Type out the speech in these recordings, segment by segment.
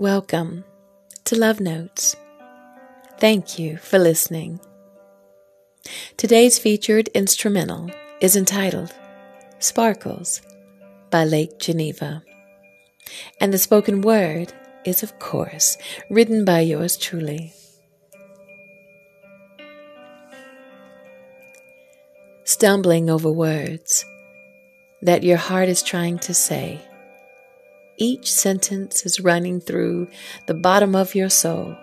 Welcome to Love Notes. Thank you for listening. Today's featured instrumental is entitled Sparkles by Lake Geneva. And the spoken word is, of course, written by yours truly. Stumbling over words that your heart is trying to say. Each sentence is running through the bottom of your soul,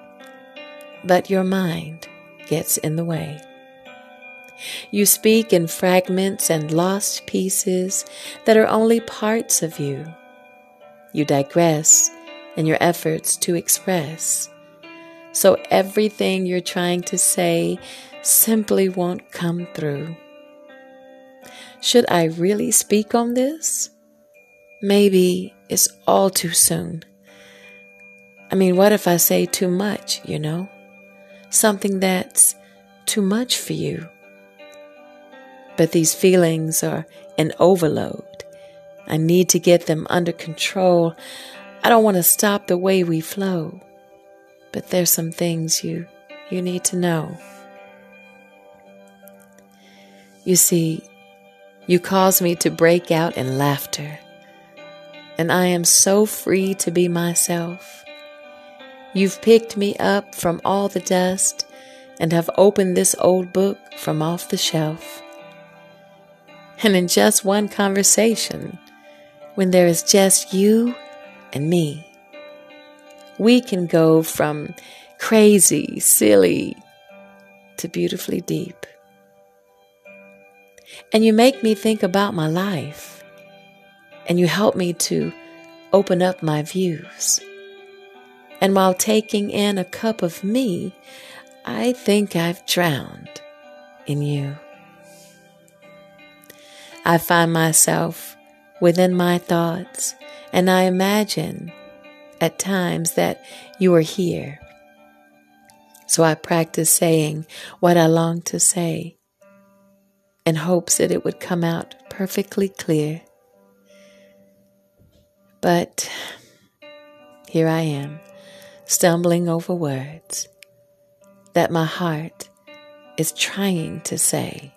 but your mind gets in the way. You speak in fragments and lost pieces that are only parts of you. You digress in your efforts to express. So everything you're trying to say simply won't come through. Should I really speak on this? Maybe it's all too soon. I mean, what if I say too much, you know? Something that's too much for you. But these feelings are an overload. I need to get them under control. I don't want to stop the way we flow. But there's some things you you need to know. You see, you cause me to break out in laughter, and I am so free to be myself. You've picked me up from all the dust and have opened this old book from off the shelf. And in just one conversation, when there is just you and me, we can go from crazy, silly, to beautifully deep. And you make me think about my life, and you help me to open up my views. And while taking in a cup of me, I think I've drowned in you. I find myself within my thoughts, and I imagine at times that you are here. So I practice saying what I long to say in hopes that it would come out perfectly clear. But here I am, stumbling over words that my heart is trying to say.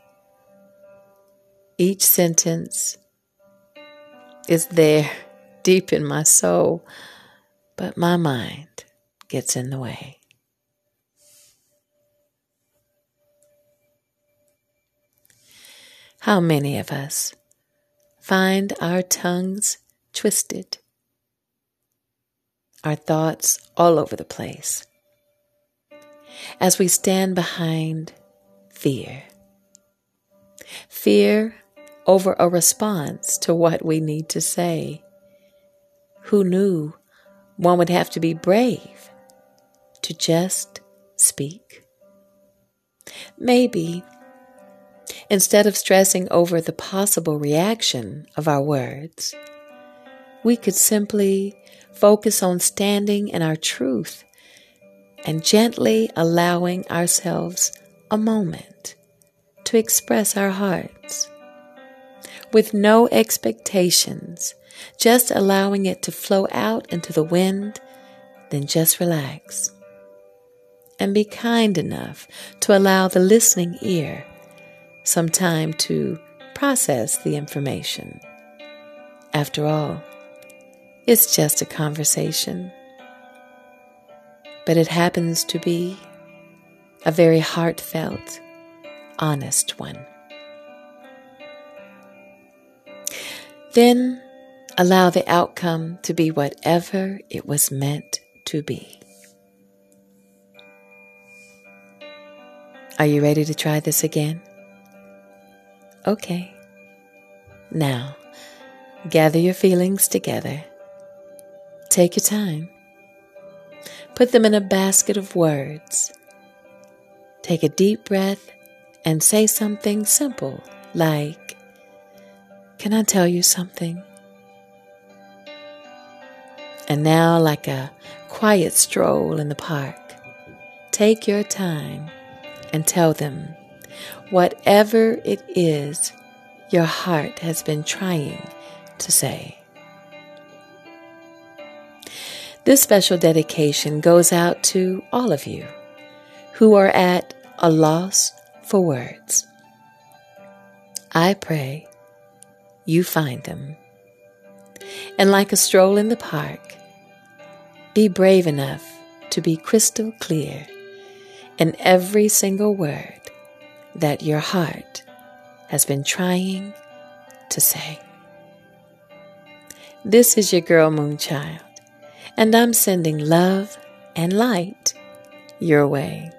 Each sentence is there deep in my soul, but my mind gets in the way. How many of us find our tongues twisted, our thoughts all over the place, as we stand behind fear? Fear over a response to what we need to say. Who knew one would have to be brave to just speak? Maybe instead of stressing over the possible reaction of our words, we could simply focus on standing in our truth and gently allowing ourselves a moment to express our hearts with no expectations, just allowing it to flow out into the wind, then just relax. And be kind enough to allow the listening ear some time to process the information. After all, it's just a conversation. But it happens to be a very heartfelt, honest one. Then allow the outcome to be whatever it was meant to be. Are you ready to try this again? Okay. Now, gather your feelings together. Take your time. Put them in a basket of words. Take a deep breath and say something simple like, can I tell you something? And now, like a quiet stroll in the park, take your time and tell them whatever it is your heart has been trying to say. This special dedication goes out to all of you who are at a loss for words. I pray you find them. And like a stroll in the park, be brave enough to be crystal clear in every single word that your heart has been trying to say. This is your girl Moonchylde, and I'm sending love and light your way.